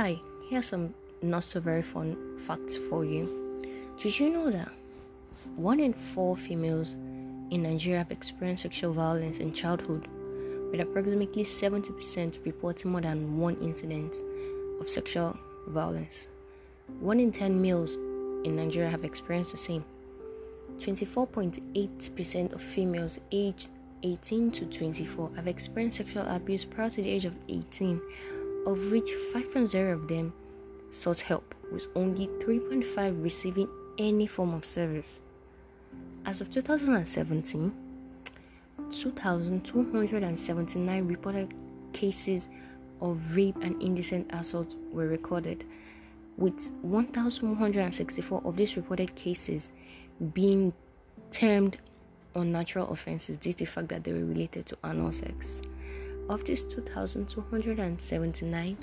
Hi, here's some not so very fun facts for you. Did you know that one in four females in Nigeria have experienced sexual violence in childhood, with approximately 70% reporting more than one incident of sexual violence? One in 10 males in Nigeria have experienced the same. 24.8% of females aged 18 to 24 have experienced sexual abuse prior to the age of 18 of which 5.0 of them sought help, with only 3.5 receiving any form of service. As of 2017, 2,279 reported cases of rape and indecent assault were recorded, with 1,164 of these reported cases being termed unnatural offenses due to the fact that they were related to anal sex. Of these 2,279,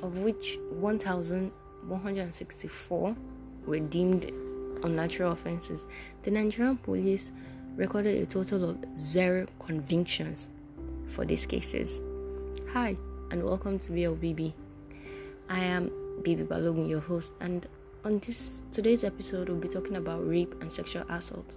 of which 1,164 were deemed unnatural offenses, the Nigerian police recorded a total of zero convictions for these cases. Hi, and welcome to BLBB. I am Bibi Balogun, your host, and on this today's episode, we'll be talking about rape and sexual assault.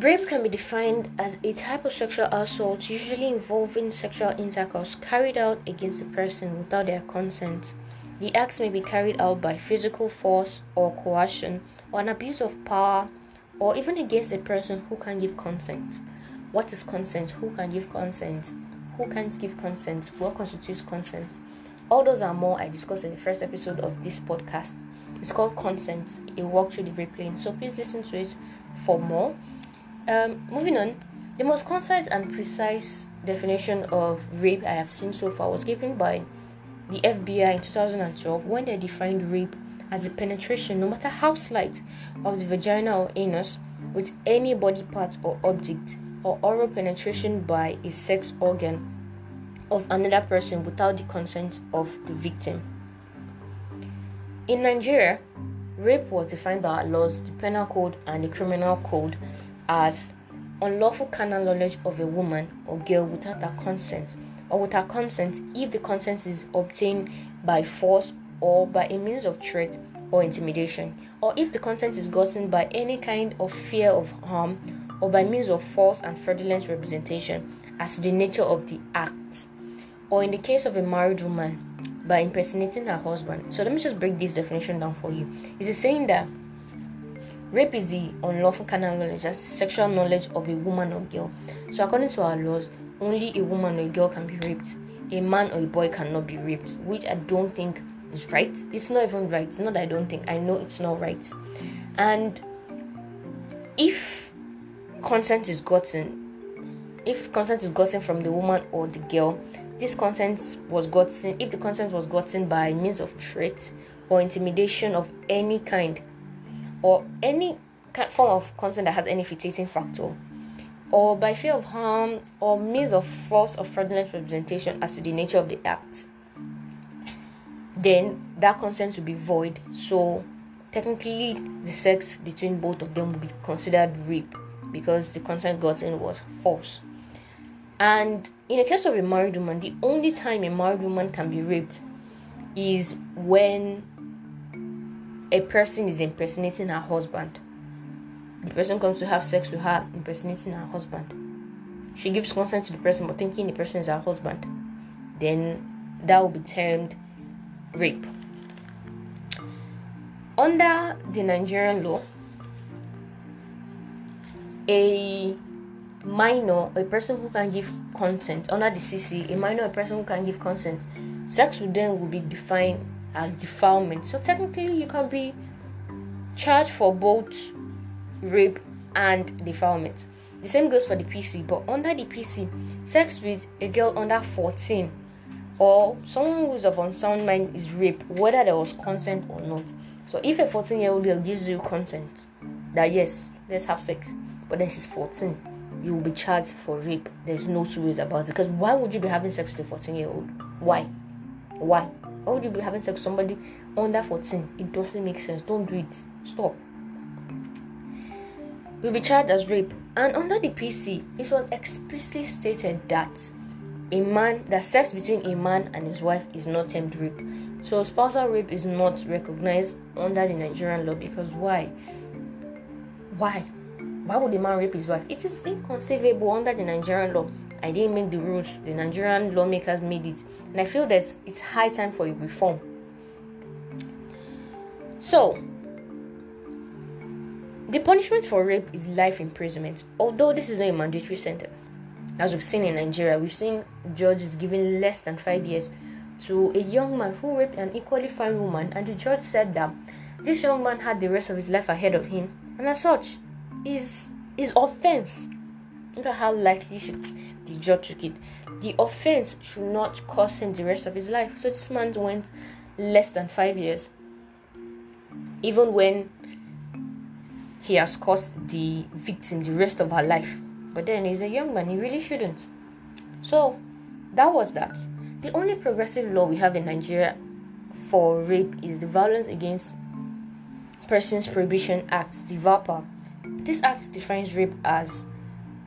Rape can be defined as a type of sexual assault usually involving sexual intercourse carried out against a person without their consent. The acts may be carried out by physical force or coercion or an abuse of power or even against a person who can give consent. What is consent? Who can give consent? Who can't give consent? What constitutes consent? All those are more I discussed in the first episode of this podcast. It's called Consent, a walk through the rape lane. So please listen to it for more. Um, moving on, the most concise and precise definition of rape I have seen so far was given by the FBI in 2012 when they defined rape as the penetration, no matter how slight, of the vagina or anus with any body part or object, or oral penetration by a sex organ of another person without the consent of the victim. In Nigeria, rape was defined by our laws, the Penal Code, and the Criminal Code as unlawful carnal knowledge of a woman or girl without her consent, or with her consent if the consent is obtained by force or by a means of threat or intimidation, or if the consent is gotten by any kind of fear of harm or by means of false and fraudulent representation as to the nature of the act, or in the case of a married woman, by impersonating her husband. So let me just break this definition down for you. Is it saying that Rape is the unlawful carnal knowledge, that's the sexual knowledge of a woman or girl. So, according to our laws, only a woman or a girl can be raped. A man or a boy cannot be raped, which I don't think is right. It's not even right. It's not that I don't think, I know it's not right. And if consent is gotten, if consent is gotten from the woman or the girl, this consent was gotten, if the consent was gotten by means of threat or intimidation of any kind, or any form of consent that has any fitting factor, or by fear of harm or means of false or fraudulent representation as to the nature of the act, then that consent will be void. So technically, the sex between both of them will be considered rape because the consent gotten was false. And in the case of a married woman, the only time a married woman can be raped is when a person is impersonating her husband. The person comes to have sex with her, impersonating her husband. She gives consent to the person, but thinking the person is her husband. Then that will be termed rape. Under the Nigerian law, a minor, a person who can give consent under the CC, a minor, a person who can give consent, sex with them will be defined as defilement. So technically, you can be charged for both rape and defilement. The same goes for the PC, but under the PC, sex with a girl under 14 or someone who is of unsound mind is rape, whether there was consent or not. So if a 14 year old girl gives you consent that yes, let's have sex, but then she's 14, you will be charged for rape. There's no two ways about it. Because why would you be having sex with a 14 year old? Why? Why? Why would you be having sex with somebody under 14? It doesn't make sense. Don't do it. Stop. will be charged as rape. And under the PC, it was explicitly stated that a man, that sex between a man and his wife is not termed rape. So spousal rape is not recognized under the Nigerian law because why? Why? Why would a man rape his wife? It is inconceivable under the Nigerian law. I didn't make the rules, the Nigerian lawmakers made it. And I feel that it's high time for a reform. So, the punishment for rape is life imprisonment, although this is not a mandatory sentence. As we've seen in Nigeria, we've seen judges giving less than five years to a young man who raped an equally fine woman, and the judge said that this young man had the rest of his life ahead of him, and as such, is his offense. Look at how lightly the judge took it. The offense should not cost him the rest of his life. So this man went less than five years, even when he has cost the victim the rest of her life. But then he's a young man, he really shouldn't. So that was that. The only progressive law we have in Nigeria for rape is the Violence Against Persons Prohibition Act, the VAPA. This act defines rape as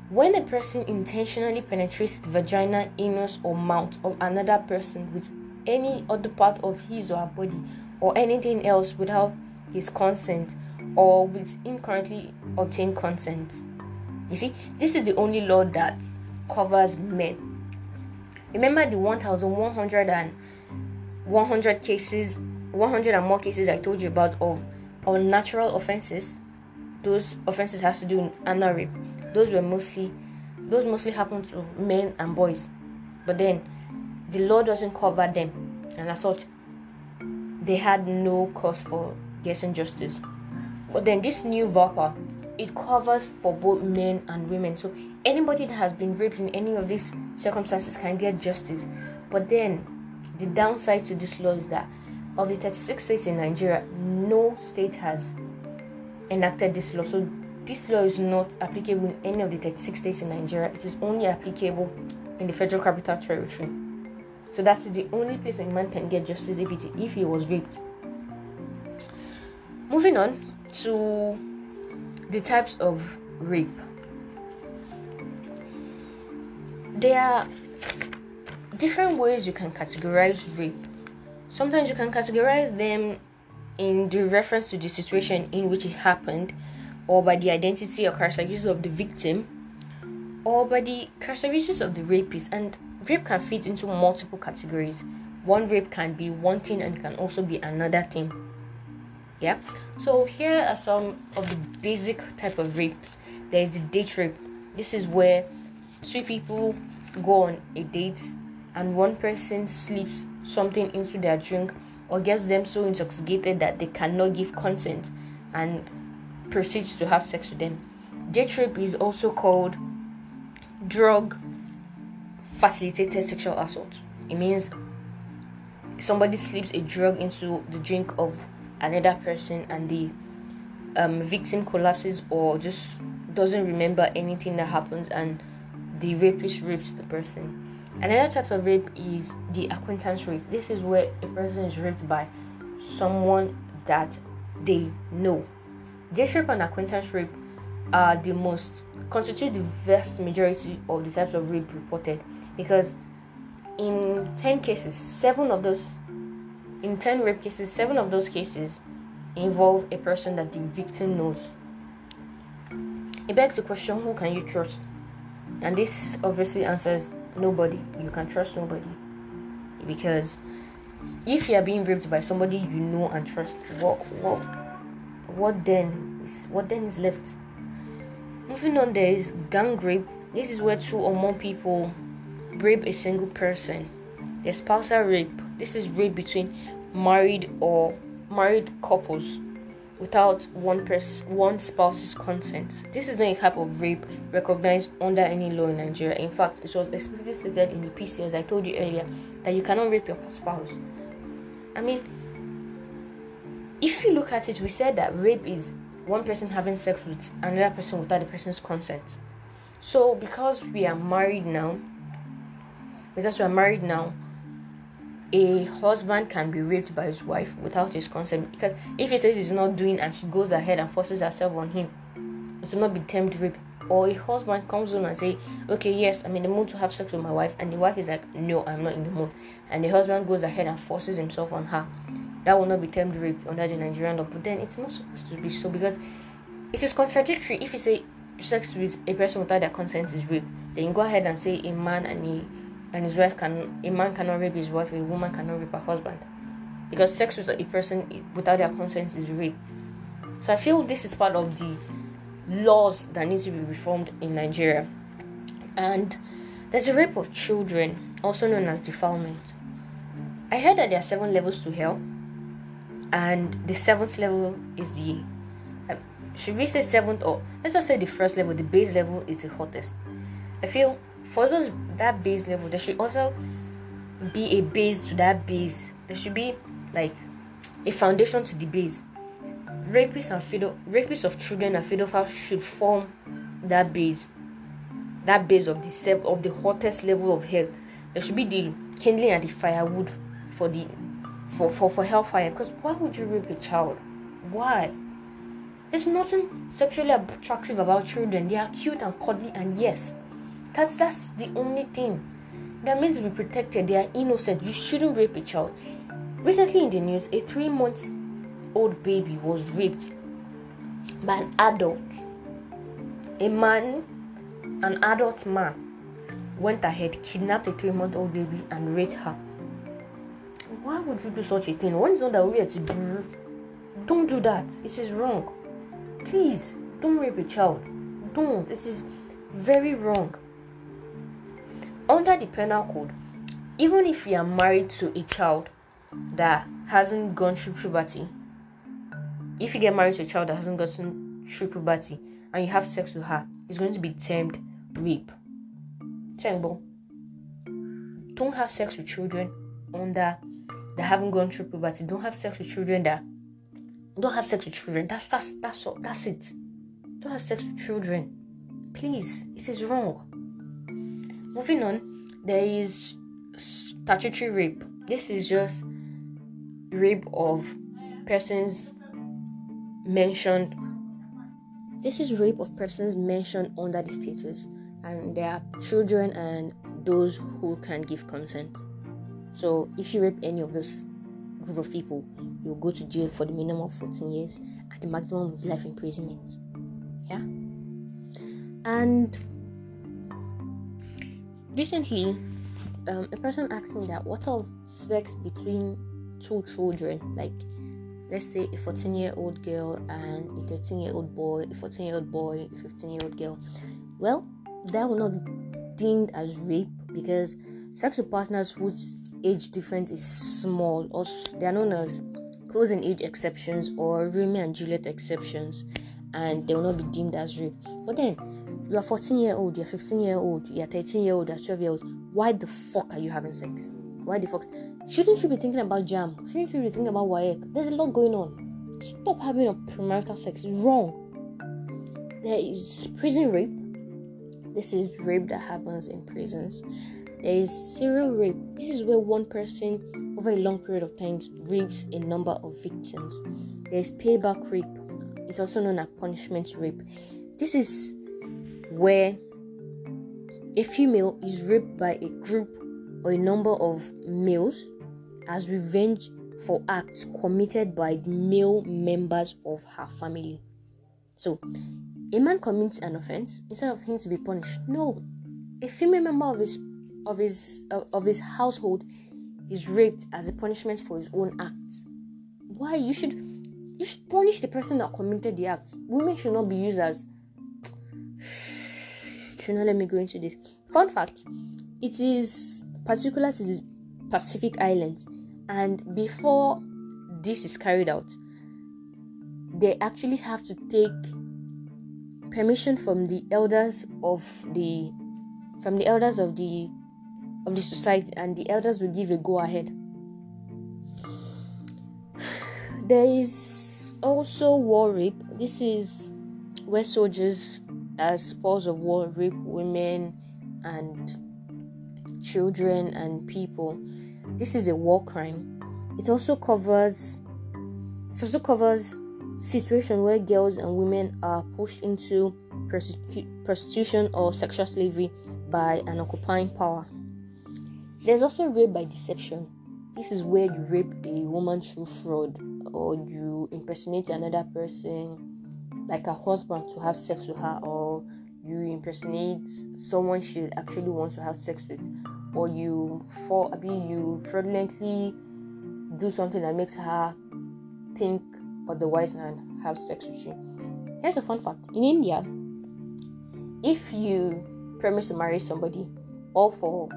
when a person intentionally penetrates the vagina, anus, or mouth of another person with any other part of his or her body or anything else without his consent or with incorrectly obtained consent. You see, this is the only law that covers men. Remember the 1,100 and 100 cases, 100 and more cases I told you about of unnatural offenses. Those offenses has to do with anal rape. Those were mostly, those mostly happen to men and boys. But then, the law doesn't cover them, and I thought they had no cause for getting justice. But then this new VAPA, it covers for both men and women. So anybody that has been raped in any of these circumstances can get justice. But then the downside to this law is that of the 36 states in Nigeria, no state has enacted this law. So this law is not applicable in any of the 36 states in Nigeria. It is only applicable in the Federal Capital Territory. So that is the only place a man can get justice if, it, if he was raped. Moving on, to the types of rape. There are different ways you can categorize rape. Sometimes you can categorize them in the reference to the situation in which it happened, or by the identity or characteristics of the victim, or by the characteristics of the rapist. And rape can fit into multiple categories. One rape can be one thing and can also be another thing. Yeah? So here are some of the basic type of rapes. There is a date rape. This is where two people go on a date and one person slips something into their drink or gets them so intoxicated that they cannot give consent. And proceeds to have sex with them date rape is also called drug facilitated sexual assault it means somebody slips a drug into the drink of another person and the um, victim collapses or just doesn't remember anything that happens and the rapist rapes the person. Another type of rape is the acquaintance rape. This is where a person is raped by someone that they know. Rape and acquaintance rape are the most constitute the vast majority of the types of rape reported because in 10 cases, 7 of those in 10 rape cases, 7 of those cases involve a person that the victim knows. It begs the question who can you trust? And this obviously answers nobody. You can trust nobody. Because if you are being raped by somebody you know and trust, what what what then is what then is left? Moving on, there is gang rape. This is where two or more people rape a single person. There's spousal rape. This is rape between married or married couples without one person one spouse's consent. This is not a type of rape recognized under any law in Nigeria. In fact, it was explicitly stated in the PC, as I told you earlier, that you cannot rape your spouse. I mean, if you look at it, we said that rape is one person having sex with another person without the person's consent. So, because we are married now, because we are married now, a husband can be raped by his wife without his consent because if he says he's not doing and she goes ahead and forces herself on him it will not be termed rape. Or a husband comes home and say, "Okay, yes, I'm in the mood to have sex with my wife," and the wife is like, "No, I'm not in the mood," and the husband goes ahead and forces himself on her. That will not be termed rape under the Nigerian law. But then it's not supposed to be so because it is contradictory if you say sex with a person without their consent is rape. Then you go ahead and say a man and a and his wife can a man cannot rape his wife, a woman cannot rape her husband because sex with a person without their consent is rape. So I feel this is part of the laws that need to be reformed in Nigeria. And there's a rape of children, also known as defilement. I heard that there are seven levels to hell, and the seventh level is the uh, should we say seventh or let's just say the first level, the base level is the hottest. I feel for those that base level, there should also be a base to that base. There should be like a foundation to the base. Rapists and pedo- rapists of children and pedophiles should form that base, that base of the self of the hottest level of hell. There should be the kindling and the firewood for the for for for hellfire. Because why would you rape a child? Why? There's nothing sexually attractive about children. They are cute and cuddly, and yes, that's that's the only thing. They're meant to be protected. They are innocent. You shouldn't rape a child. Recently in the news, a three month old baby was raped by an adult. A man, an adult man, went ahead, kidnapped a three month old baby, and raped her. Why would you do such a thing? When it's not that weird, don't do that. It is wrong. Please, don't rape a child. Don't. This is very wrong. Under the penal code, even if you are married to a child that hasn't gone through puberty, if you get married to a child that hasn't gone through puberty and you have sex with her, it's going to be termed rape. Chengbo. Don't have sex with children under that haven't gone through puberty. Don't have sex with children that don't have sex with children. That's that's that's all. That's it. Don't have sex with children. Please, it is wrong. Moving on, there is statutory rape. This is just rape of persons mentioned. This is rape of persons mentioned under the status, and there are children and those who can give consent. So, if you rape any of those group of people, you will go to jail for the minimum of 14 years, and the maximum is life imprisonment. Yeah. And recently, um, a person asked me that what of sex between two children, like let's say a 14 year old girl and a 13 year old boy, a 14 year old boy, a 15 year old girl. Well, that will not be deemed as rape because sexual partners whose age difference is small, or they are known as close in age exceptions or Romeo and Juliet exceptions, and they will not be deemed as rape. But then, you are 14 year old, you're 15 year old, you're 13 year old, you're 12 year old. Why the fuck are you having sex? Why the fuck? Shouldn't you be thinking about JAMB? Shouldn't you be thinking about WAEC? There's a lot going on. Stop having a premarital sex. It's wrong. There is prison rape. This is rape that happens in prisons. There is serial rape. This is where one person over a long period of time rapes a number of victims. There is payback rape. It's also known as punishment rape. This is where a female is raped by a group or a number of males as revenge for acts committed by male members of her family. So, a man commits an offense instead of him to be punished. No, a female member of his of his uh, of his household is raped as a punishment for his own act. Why you should you should punish the person that committed the act. Women should not be used as. Should not let me go into this. Fun fact: it is particular to the Pacific Islands and before this is carried out they actually have to take permission from the elders of the from the elders of the of the society and the elders will give a go ahead there is also war rape this is where soldiers uh, as spoils of war rape women and children and people this is a war crime. It also covers it also covers situation where girls and women are pushed into prostitution or sexual slavery by an occupying power. There's also rape by deception. This is where you rape a woman through fraud or you impersonate another person, like a husband, to have sex with her, or you impersonate someone she actually wants to have sex with, or you for you fraudulently do something that makes her think otherwise and have sex with you. Here's a fun fact in India, if you promise to marry somebody, all for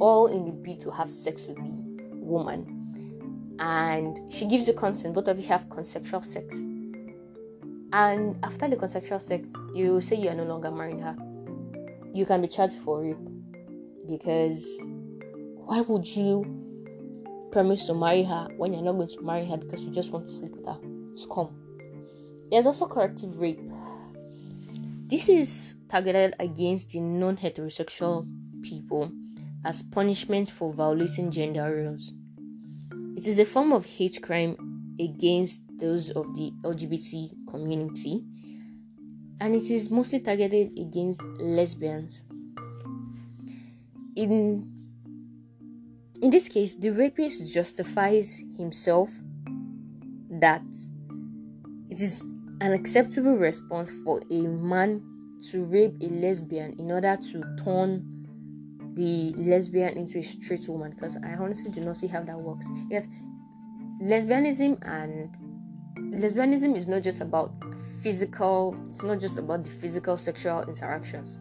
all in the bid to have sex with the woman, and she gives you consent, both of you have consensual sex. And after the consensual sex, you say you are no longer marrying her. You can be charged for rape because why would you promise to marry her when you're not going to marry her because you just want to sleep with her. Scum. There's also corrective rape. This is targeted against the non heterosexual people as punishment for violating gender roles. It is a form of hate crime against those of the LGBT community and it is mostly targeted against lesbians. In in this case, the rapist justifies himself that it is an acceptable response for a man to rape a lesbian in order to turn the lesbian into a straight woman because I honestly do not see how that works. Yes, lesbianism and lesbianism is not just about physical, it's not just about the physical sexual interactions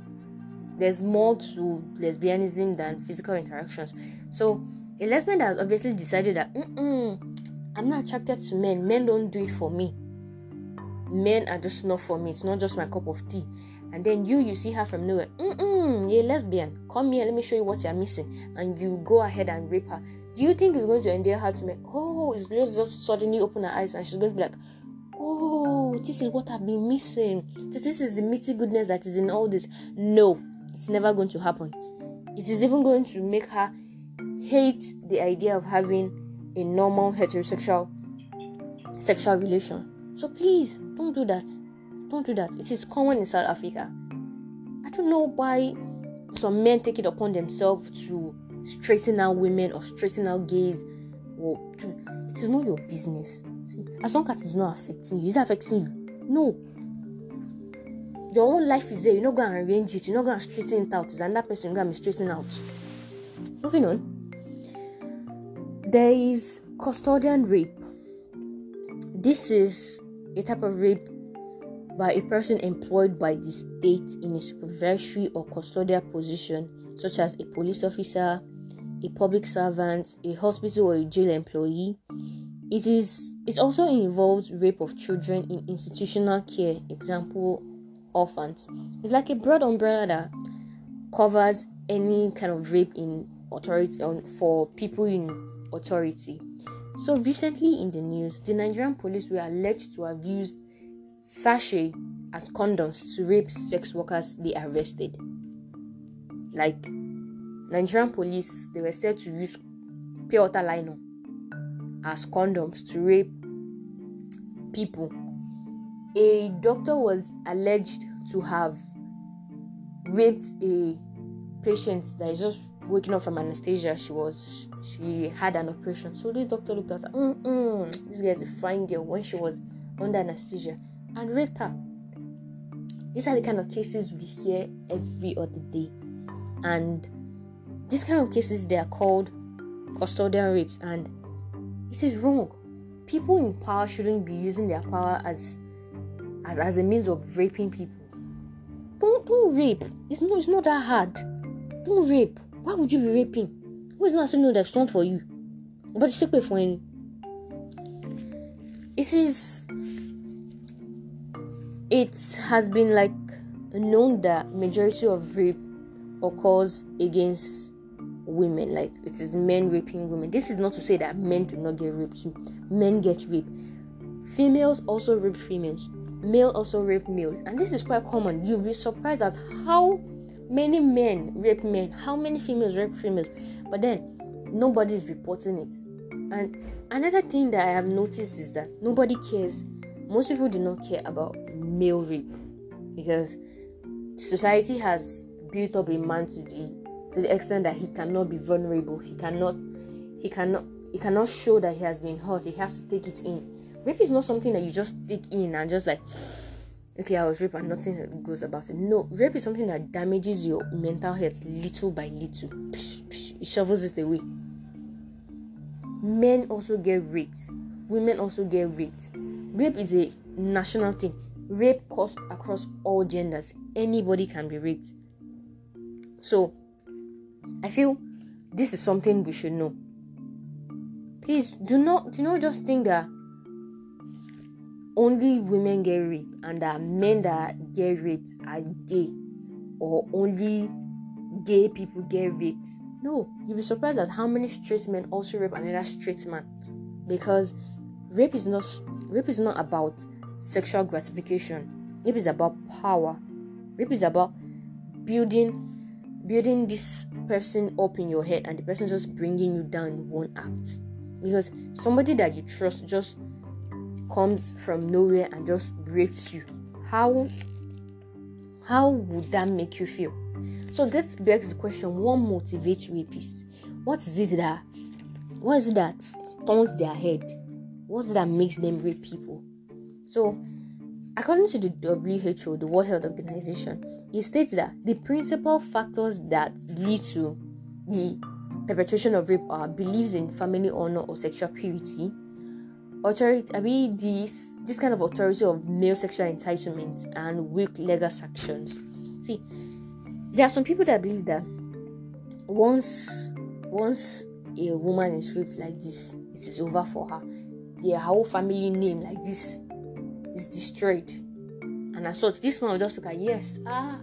there's more to lesbianism than physical interactions. So a lesbian that has obviously decided that I'm not attracted to men. Men don't do it for me. Men are just not for me. It's not just my cup of tea. And then you, you see her from nowhere. Mm-mm, you're lesbian. Come here, let me show you what you're missing. And you go ahead and rape her. Do you think it's going to endear her to me? Oh, it's just, just suddenly open her eyes and she's going to be like, oh, this is what I've been missing. So this is the meaty goodness that is in all this. No, it's never going to happen. It is even going to make her hate the idea of having a normal heterosexual sexual relation. So please don't do that. Don't do that. It is common in South Africa. I don't know why some men take it upon themselves to straighten out women or straighten out gays. Well, it is not your business. See, as long as it's not affecting you, it's affecting you. No, your own life is there. You're not going to arrange it. You're not going to straighten it out. It's another person going to be straightened out. Moving on. There is custodian rape. This is a type of rape by a person employed by the state in a supervisory or custodial position, such as a police officer, a public servant, a hospital or a jail employee. It is it also involves rape of children in institutional care, example orphans. It's like a broad umbrella that covers any kind of rape in authority on for people in authority. So recently in the news, the Nigerian police were alleged to have used sachet as condoms to rape sex workers they arrested. Like Nigerian police, they were said to use pure water lino as condoms to rape people a doctor was alleged to have raped a patient that is just waking up from anesthesia. She was she had an operation. So this doctor looked at her. Mm-mm, this is a fine girl when she was under anesthesia and raped her. These are the kind of cases we hear every other day, and these kind of cases they are called custodial rapes, and it is wrong. People in power shouldn't be using their power as as, as a means of raping people. Don't don't rape. It's not it's not that hard. Don't rape. Why would you be raping? Who is not saying that's done for you? But it's for him. It is it has been like known that majority of rape occurs against women. Like it is men raping women. This is not to say that men do not get raped too. Men get raped. Females also rape females. Male also rape males. And this is quite common. You'll be surprised at how many men rape men how many females rape females. But then nobody is reporting it. And another thing that I have noticed is that nobody cares. Most people do not care about male rape because society has built up a man to the to the extent that he cannot be vulnerable. He cannot he cannot he cannot show that he has been hurt. He has to take it in. Rape is not something that you just take in and just like okay, I was raped and nothing goes about it. No, rape is something that damages your mental health little by little. Psh, psh, it shovels it away. Men also get raped. Women also get raped. Rape is a national thing. Rape occurs across all genders. Anybody can be raped. So, I feel this is something we should know. Please do not do not just think that only women get raped and that men that get raped are gay or only gay people get raped. No, you'll be surprised at how many straight men also rape another straight man. Because rape is not rape is not about sexual gratification. Rape is about power. Rape is about building building this person up in your head and the person just bringing you down one act. Because somebody that you trust just comes from nowhere and just rapes you. How how would that make you feel? So this begs the question: What motivates rapists? What is it that what is it that turns their head? What is it that makes them rape people? So, according to the WHO, the World Health Organization, it states that the principal factors that lead to the perpetration of rape are beliefs in family honor or sexual purity, authority I mean this this kind of authority of male sexual entitlement and weak legal sanctions. See, there are some people that believe that once once a woman is raped like this, it is over for her. Yeah, her whole family name like this is destroyed. And as such, this man will just look at yes, ah,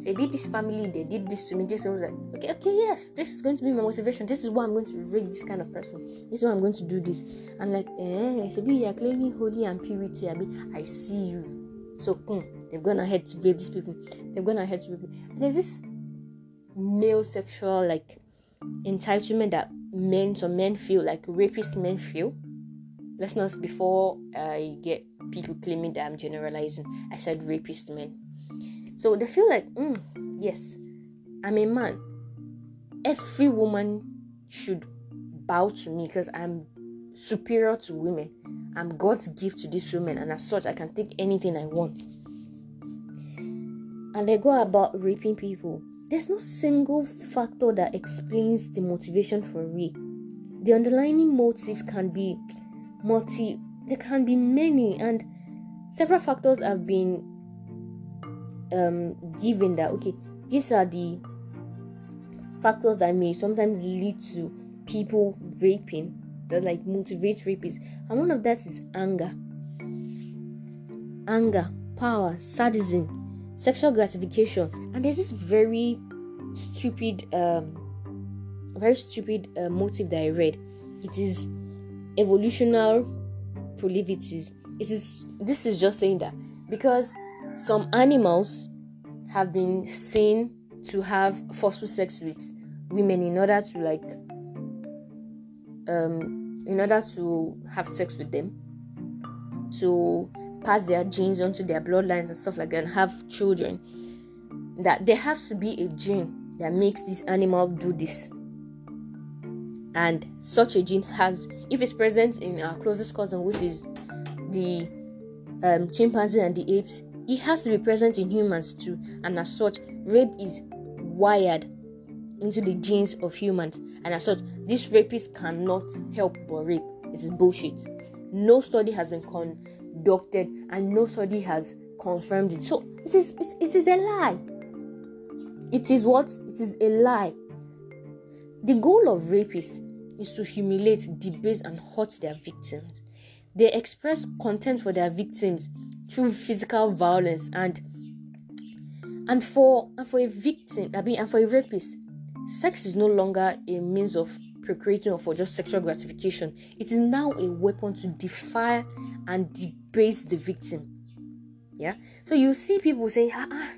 so be this family, they did this to me. This was like, okay, okay, yes, this is going to be my motivation. This is why I'm going to rape this kind of person. This is why I'm going to do this. And like, eh, so be you're claiming holy and purity. I I see you. So mm, they've gone ahead to rape these people. They've gone ahead to rape. And there's this male sexual like entitlement that men, some men feel like rapist men feel. Let's not before I get people claiming that I'm generalizing. I said rapist men so they feel like, mm, yes, I'm a man. Every woman should bow to me because I'm superior to women. I'm God's gift to these women, and as such, I can take anything I want. And they go about raping people. There's no single factor that explains the motivation for rape. The underlying motives can be multi, there can be many, and several factors have been um, given that okay, these are the factors that may sometimes lead to people raping that like motivates rapists, and one of that is anger, anger, power, sadism, sexual gratification, and there's this very stupid, um, very stupid uh, motive that I read. It is evolutionary proclivities. It is this is just saying that because some animals have been seen to have forceful sex with women in order to like um in order to have sex with them to pass their genes onto their bloodlines and stuff like that and have children that there has to be a gene that makes this animal do this and such a gene has if it's present in our closest cousin which is the um, chimpanzee and the apes it has to be present in humans too, and as such, rape is wired into the genes of humans, and as such, these rapists cannot help but rape. It is bullshit. No study has been conducted, and no study has confirmed it. So it is it, it is a lie. It is what? It is a lie. The goal of rapists is to humiliate, debase, and hurt their victims. They express contempt for their victims through physical violence and and for and for a victim I mean and for a rapist. Sex is no longer a means of procreating or for just sexual gratification. It is now a weapon to defy and debase the victim. Yeah? So you see people say ah, ah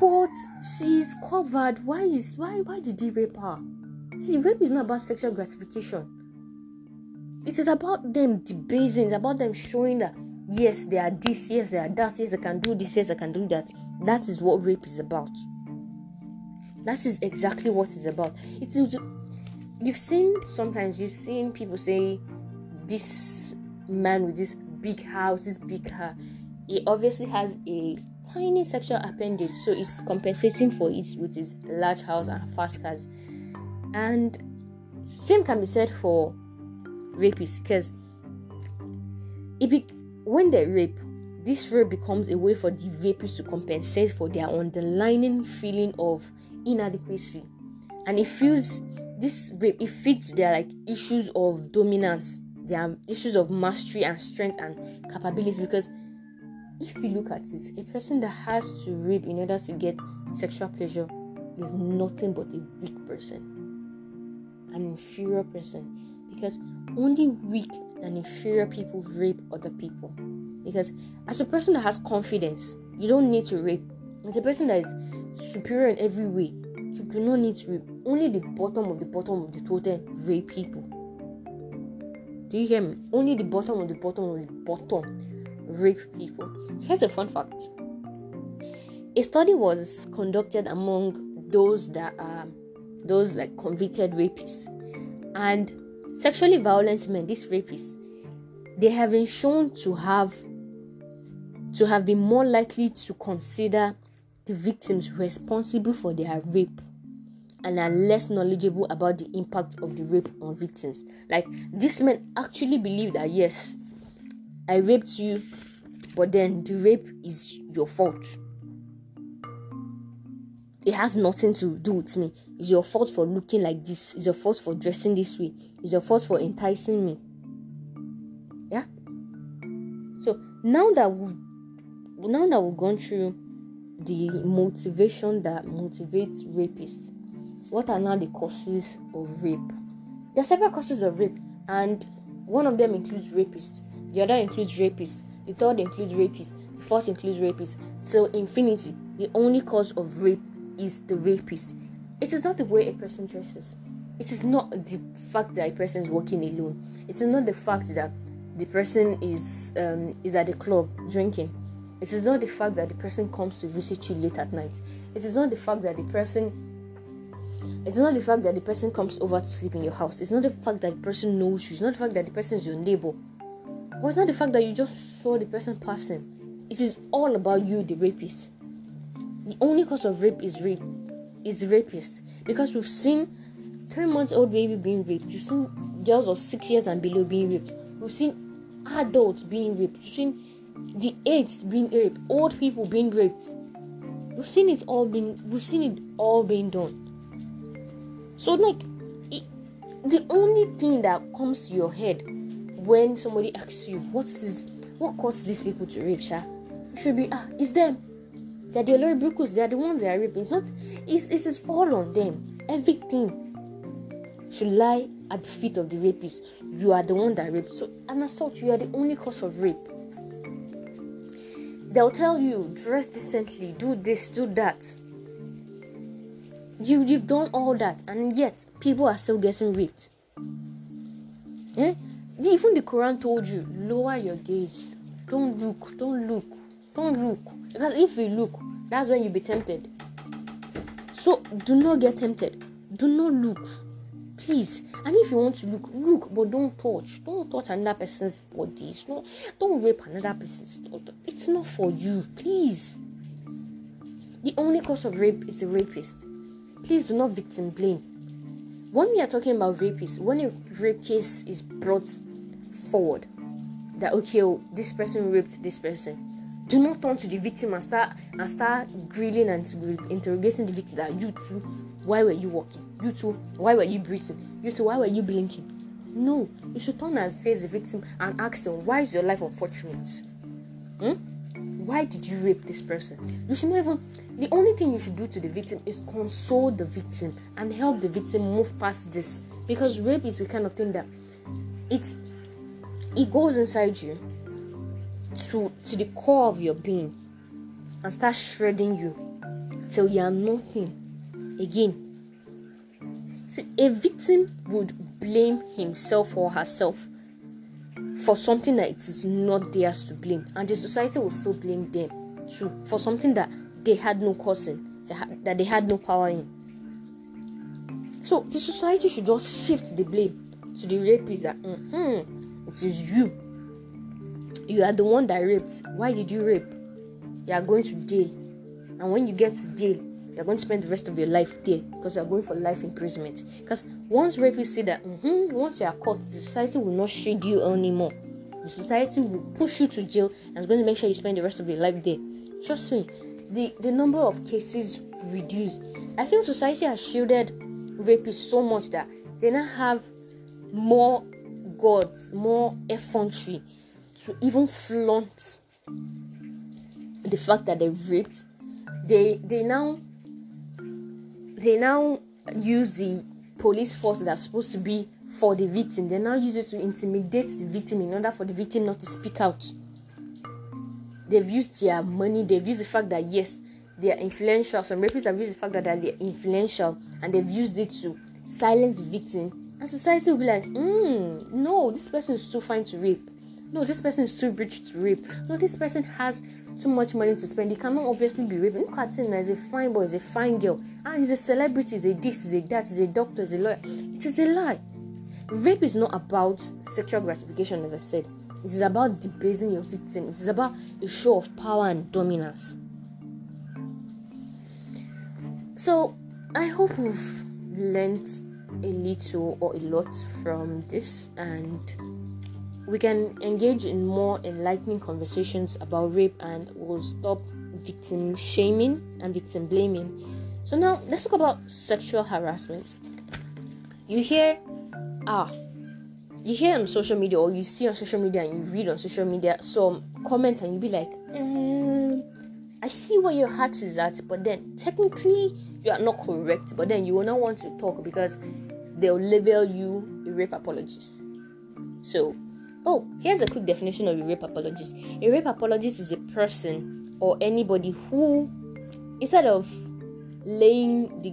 but she's covered. Why is why why did he rape her see rape is not about sexual gratification it is about them debasing, it's about them showing that yes, they are this, yes, they are that, yes, I can do this, yes, I can do that. That is what rape is about. That is exactly what it's about. It's you've seen sometimes you've seen people say this man with this big house, this big car, he obviously has a tiny sexual appendage, so it's compensating for it with his large house and fast cars. And same can be said for rapists because it be, when they rape, this rape becomes a way for the rapists to compensate for their underlying feeling of inadequacy, and it feels this rape it fits their like issues of dominance, their issues of mastery and strength and capability. Because if you look at it, a person that has to rape in order to get sexual pleasure is nothing but a weak person, an inferior person, because only weak and inferior people rape other people. Because as a person that has confidence, you don't need to rape. As a person that is superior in every way, you do not need to rape. Only the bottom of the bottom of the totem rape people. Do you hear me? Only the bottom of the bottom of the bottom rape people. Here's a fun fact a study was conducted among those that are those like convicted rapists and sexually violent men these rapists they have been shown to have to have been more likely to consider the victims responsible for their rape and are less knowledgeable about the impact of the rape on victims like these men actually believe that yes I raped you, but then the rape is your fault. It has nothing to do with me. It's your fault for looking like this. It's your fault for dressing this way. It's your fault for enticing me. Yeah. So now that we now that we've gone through the motivation that motivates rapists, what are now the causes of rape? There are several causes of rape, and one of them includes rapists. The other includes rapists. The third includes rapists. The fourth includes rapists. Till infinity, the only cause of rape is the rapist. It is not the way a person dresses. It is not the fact that a person is walking alone. It is not the fact that the person is um, is at the club drinking. It is not the fact that the person comes to visit you late at night. It is not the fact that the person it's not the fact that the person comes over to sleep in your house. It's not the fact that the person knows you. It's not the fact that the person is your neighbor. But it's not the fact that you just saw the person passing. It is all about you, the rapist. The only cause of rape is rape, is the rapist. Because we've seen three months old baby being raped. We've seen girls of six years and below being raped. We've seen adults being raped. We've seen the aged being raped. Old people being raped. We've seen it all being. We've seen it all being done. So like, it, the only thing that comes to your head when somebody asks you what is what caused these people to rape, Sha? Should be ah, it's them. They're the Oloribukus, they're the ones that are raping. It's not it's it is all on them. Everything should lie at the feet of the rapist. You are the one that raped. So an assault, you are the only cause of rape. They'll tell you, dress decently, do this, do that. You you've done all that, and yet people are still getting raped. Eh? Even the Quran told you, lower your gaze. Don't look, don't look, don't look. Because if you look, that's when you'll be tempted. So do not get tempted. Do not look. Please. And if you want to look, look, but don't touch. Don't touch another person's body. Not, don't rape another person's It's not for you. Please. The only cause of rape is a rapist. Please do not victim blame when we are talking about rapists, when a rape case is brought forward, that okay, oh, this person raped this person, do not turn to the victim and start and start grilling and interrogating the victim that you too, why were you walking? You too, why were you breathing? You too, why were you blinking? No, you should turn and face the victim and ask them, why is your life unfortunate? Hmm? Why did you rape this person? You should not even the only thing you should do to the victim is console the victim and help the victim move past this. Because rape is the kind of thing that it's it goes inside you to to the core of your being and start shredding you till you are nothing again. So a victim would blame himself or herself for something that it is not theirs to blame, and the society will still blame them too for something that they had no cause in, that they had no power in. So the society should just shift the blame to the rapist that mm-hmm, it is you. You are the one that raped. Why did you rape? You are going to jail, and when you get to jail, you're going to spend the rest of your life there because you're going for life imprisonment. Because once rapists say that, mm-hmm, once you are caught, the society will not shade you anymore. The society will push you to jail and is going to make sure you spend the rest of your life there. Trust me, the, the number of cases reduce. I feel society has shielded rapists so much that they now have more gods, more effrontery to even flaunt the fact that they've raped. They they now they now use the police force that's supposed to be for the victim. They now use it to intimidate the victim in order for the victim not to speak out. They've used their money, they've used the fact that yes, they are influential. Some rapists have used the fact that they're influential and they've used it to silence the victim. And society will be like, mm, no, this person is too fine to rape. No, this person is too rich to rape. No, this person has too much money to spend. He cannot obviously be raping. Look at him he's a fine boy, he's a fine girl. And he's a celebrity, he's a this, he's a that, he's a doctor, he's a lawyer. It is a lie. Rape is not about sexual gratification, as I said. It is about debasing your victim. It is about a show of power and dominance. So, I hope we've learned a little or a lot from this and we can engage in more enlightening conversations about rape and we'll stop victim shaming and victim blaming. So now let's talk about sexual harassment. You hear ah you hear on social media or you see on social media and you read on social media some comment and you be like, um, I see where your heart is at, but then technically you are not correct. But then you will not want to talk because they'll label you a rape apologist. So Oh, here's a quick definition of a rape apologist. A rape apologist is a person or anybody who, instead of laying the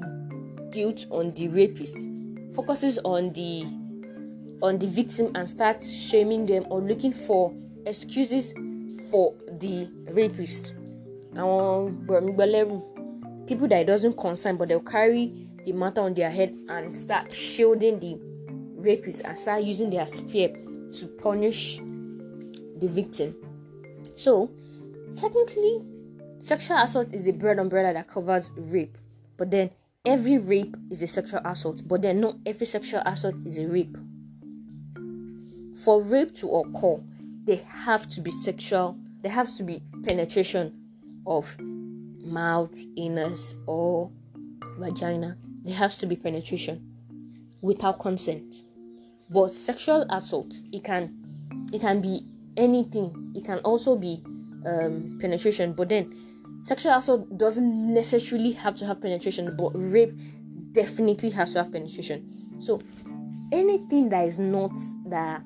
guilt on the rapist, focuses on the on the victim and starts shaming them or looking for excuses for the rapist. People that it doesn't concern, but they'll carry the matter on their head and start shielding the rapist and start using their spear to punish the victim. So, technically, sexual assault is a bread umbrella that covers rape, but then every rape is a sexual assault, but then not every sexual assault is a rape. For rape to occur, there have to be sexual, there has to be penetration of mouth, anus, or vagina. There has to be penetration without consent. But sexual assault, it can it can be anything. It can also be um, penetration. But then sexual assault doesn't necessarily have to have penetration, but rape definitely has to have penetration. So anything that is not that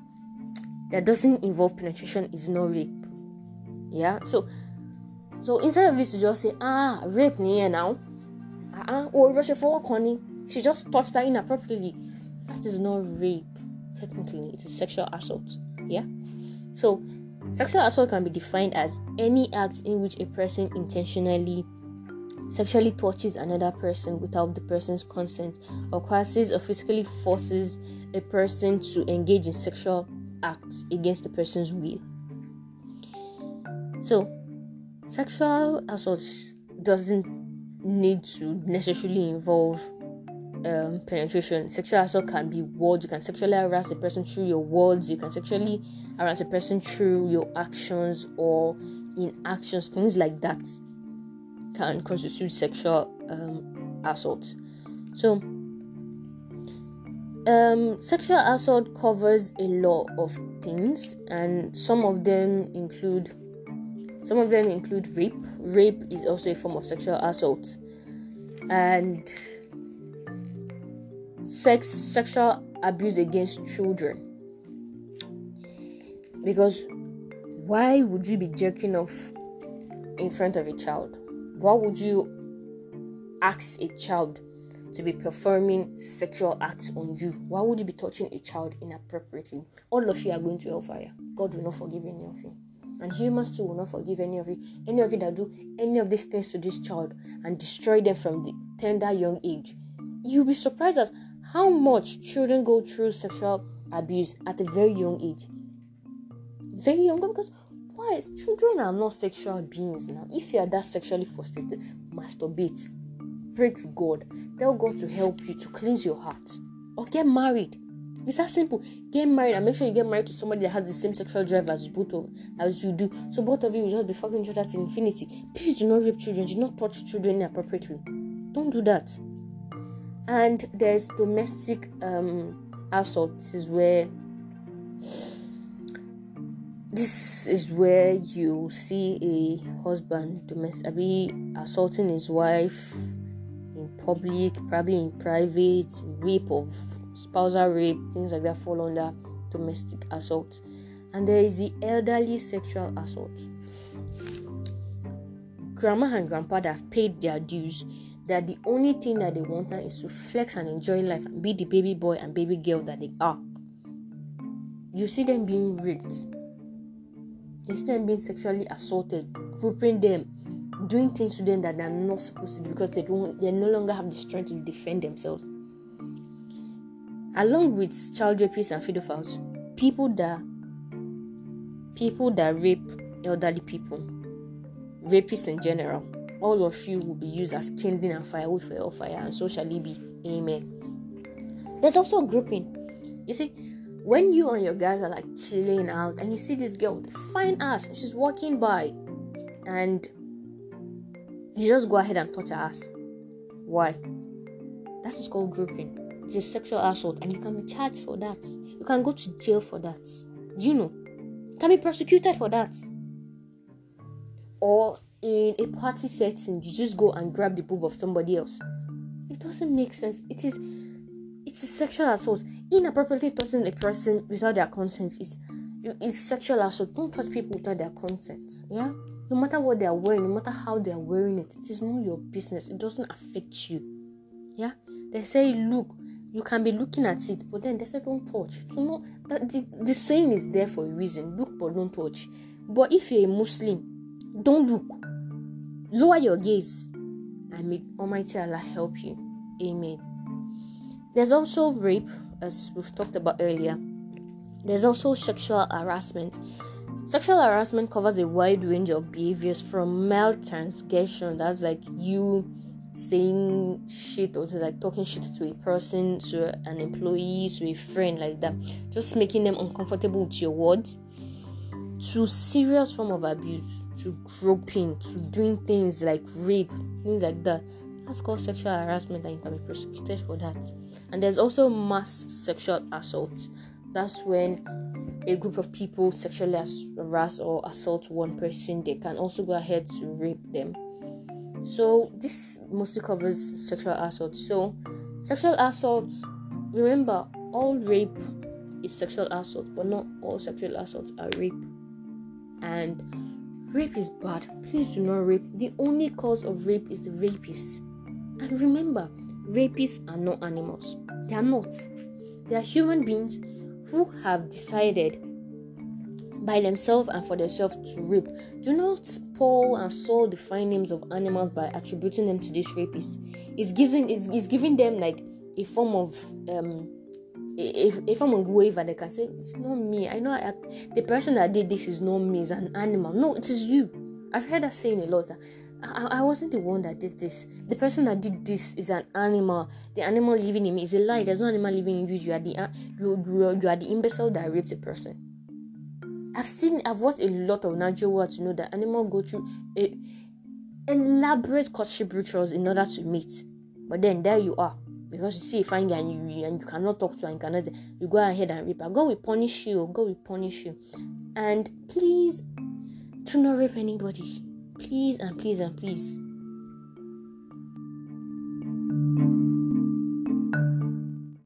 that doesn't involve penetration is not rape. Yeah. So so instead of this to just say ah rape near now, uh-uh, or rush for honey, she just touched that inappropriately. That is not rape technically it is sexual assault. Yeah? So sexual assault can be defined as any act in which a person intentionally sexually touches another person without the person's consent or coerces or physically forces a person to engage in sexual acts against the person's will. So, sexual assault doesn't need to necessarily involve um, penetration. Sexual assault can be words. You can sexually harass a person through your words. You can sexually harass a person through your actions or inactions. Things like that can constitute sexual um, assault. So, um, sexual assault covers a lot of things, and some of them include some of them include rape. Rape is also a form of sexual assault, and sex sexual abuse against children because why would you be jerking off in front of a child why would you ask a child to be performing sexual acts on you why would you be touching a child inappropriately all of you are going to hellfire God will not forgive any of you. And humans too will not forgive any of you. Any of you that do any of these things to this child and destroy them from the tender young age. You'll be surprised at how much children go through sexual abuse at a very young age. Very young because why? Children are not sexual beings now. If you are that sexually frustrated, masturbate. Pray to God. Tell God to help you to cleanse your heart. Or get married. It's that simple. Get married and make sure you get married to somebody that has the same sexual drive as both of as you do. So both of you will just be fucking each other to infinity. Please do not rape children. Do not touch children inappropriately. Don't do that. And there's domestic um, assault. This is where this is where you see a husband domestic be assaulting his wife in public, probably in private, rape of spousal rape, things like that fall under domestic assault. And there is the elderly sexual assault. Grandma and grandpa have paid their dues, that the only thing that they want now is to flex and enjoy life and be the baby boy and baby girl that they are. You see them being raped. You see them being sexually assaulted, grouping them, doing things to them that they're not supposed to because they don't they no longer have the strength to defend themselves along with child rapists and pedophiles, people that people that rape elderly people, rapists in general, all of you will be used as kindling and firewood for your fire, and so shall it be. Amen. There's also grouping. You see, when you and your guys are like chilling out and you see this girl with a fine ass, she's walking by, and you just go ahead and touch her ass. Why? That is called grouping. It's a sexual assault and you can be charged for that. You can go to jail for that. Do you know? You can be prosecuted for that. Or in a party setting, you just go and grab the boob of somebody else. It doesn't make sense. It is it's a sexual assault. Inappropriately touching a person without their consent is is sexual assault. Don't touch people without their consent. Yeah? No matter what they are wearing, no matter how they are wearing it, it is not your business. It doesn't affect you. Yeah? They say, look, you can be looking at it, but then they say don't touch. So no, that the, the saying is there for a reason. Look but don't touch. But if you're a Muslim, don't look. Lower your gaze, and may Almighty Allah help you. Amen. There's also rape, as we've talked about earlier. There's also sexual harassment. Sexual harassment covers a wide range of behaviors from mild transgression, that's like you saying shit or to like talking shit to a person, to an employee, to a friend like that, just making them uncomfortable with your words, to serious form of abuse, to groping, to doing things like rape, things like that. That's called sexual harassment, and you can be prosecuted for that. And there's also mass sexual assault. That's when a group of people sexually harass or assault one person, they can also go ahead to rape them so this mostly covers sexual assault. So sexual assault, remember, all rape is sexual assault, but not all sexual assaults are rape. And rape is bad. Please do not rape. The only cause of rape is the rapist. And remember, rapists are not animals. They are not. They are human beings who have decided by themselves and for themselves to rape. Do not Paul and soil the fine names of animals by attributing them to these rapists. It's giving it's, it's giving them like a form of um a, a form of waiver they can say it's not me. I know I, the person that did this is not me, it's an animal. No, it is you. I've heard that saying a lot. I, I wasn't the one that did this. The person that did this is an animal. The animal living in me is a lie. There's no animal living in you. You are the you, you, you are the imbecile that raped a person. I've seen, I've watched a lot of Nigerian to know that animals go through a elaborate courtship rituals in order to meet. But then there you are, because you see a fine guy and you and you cannot talk to her and cannot, you go ahead and rape her. God will punish you. Oh, God will punish you. And please, do not rape anybody. Please and please and please.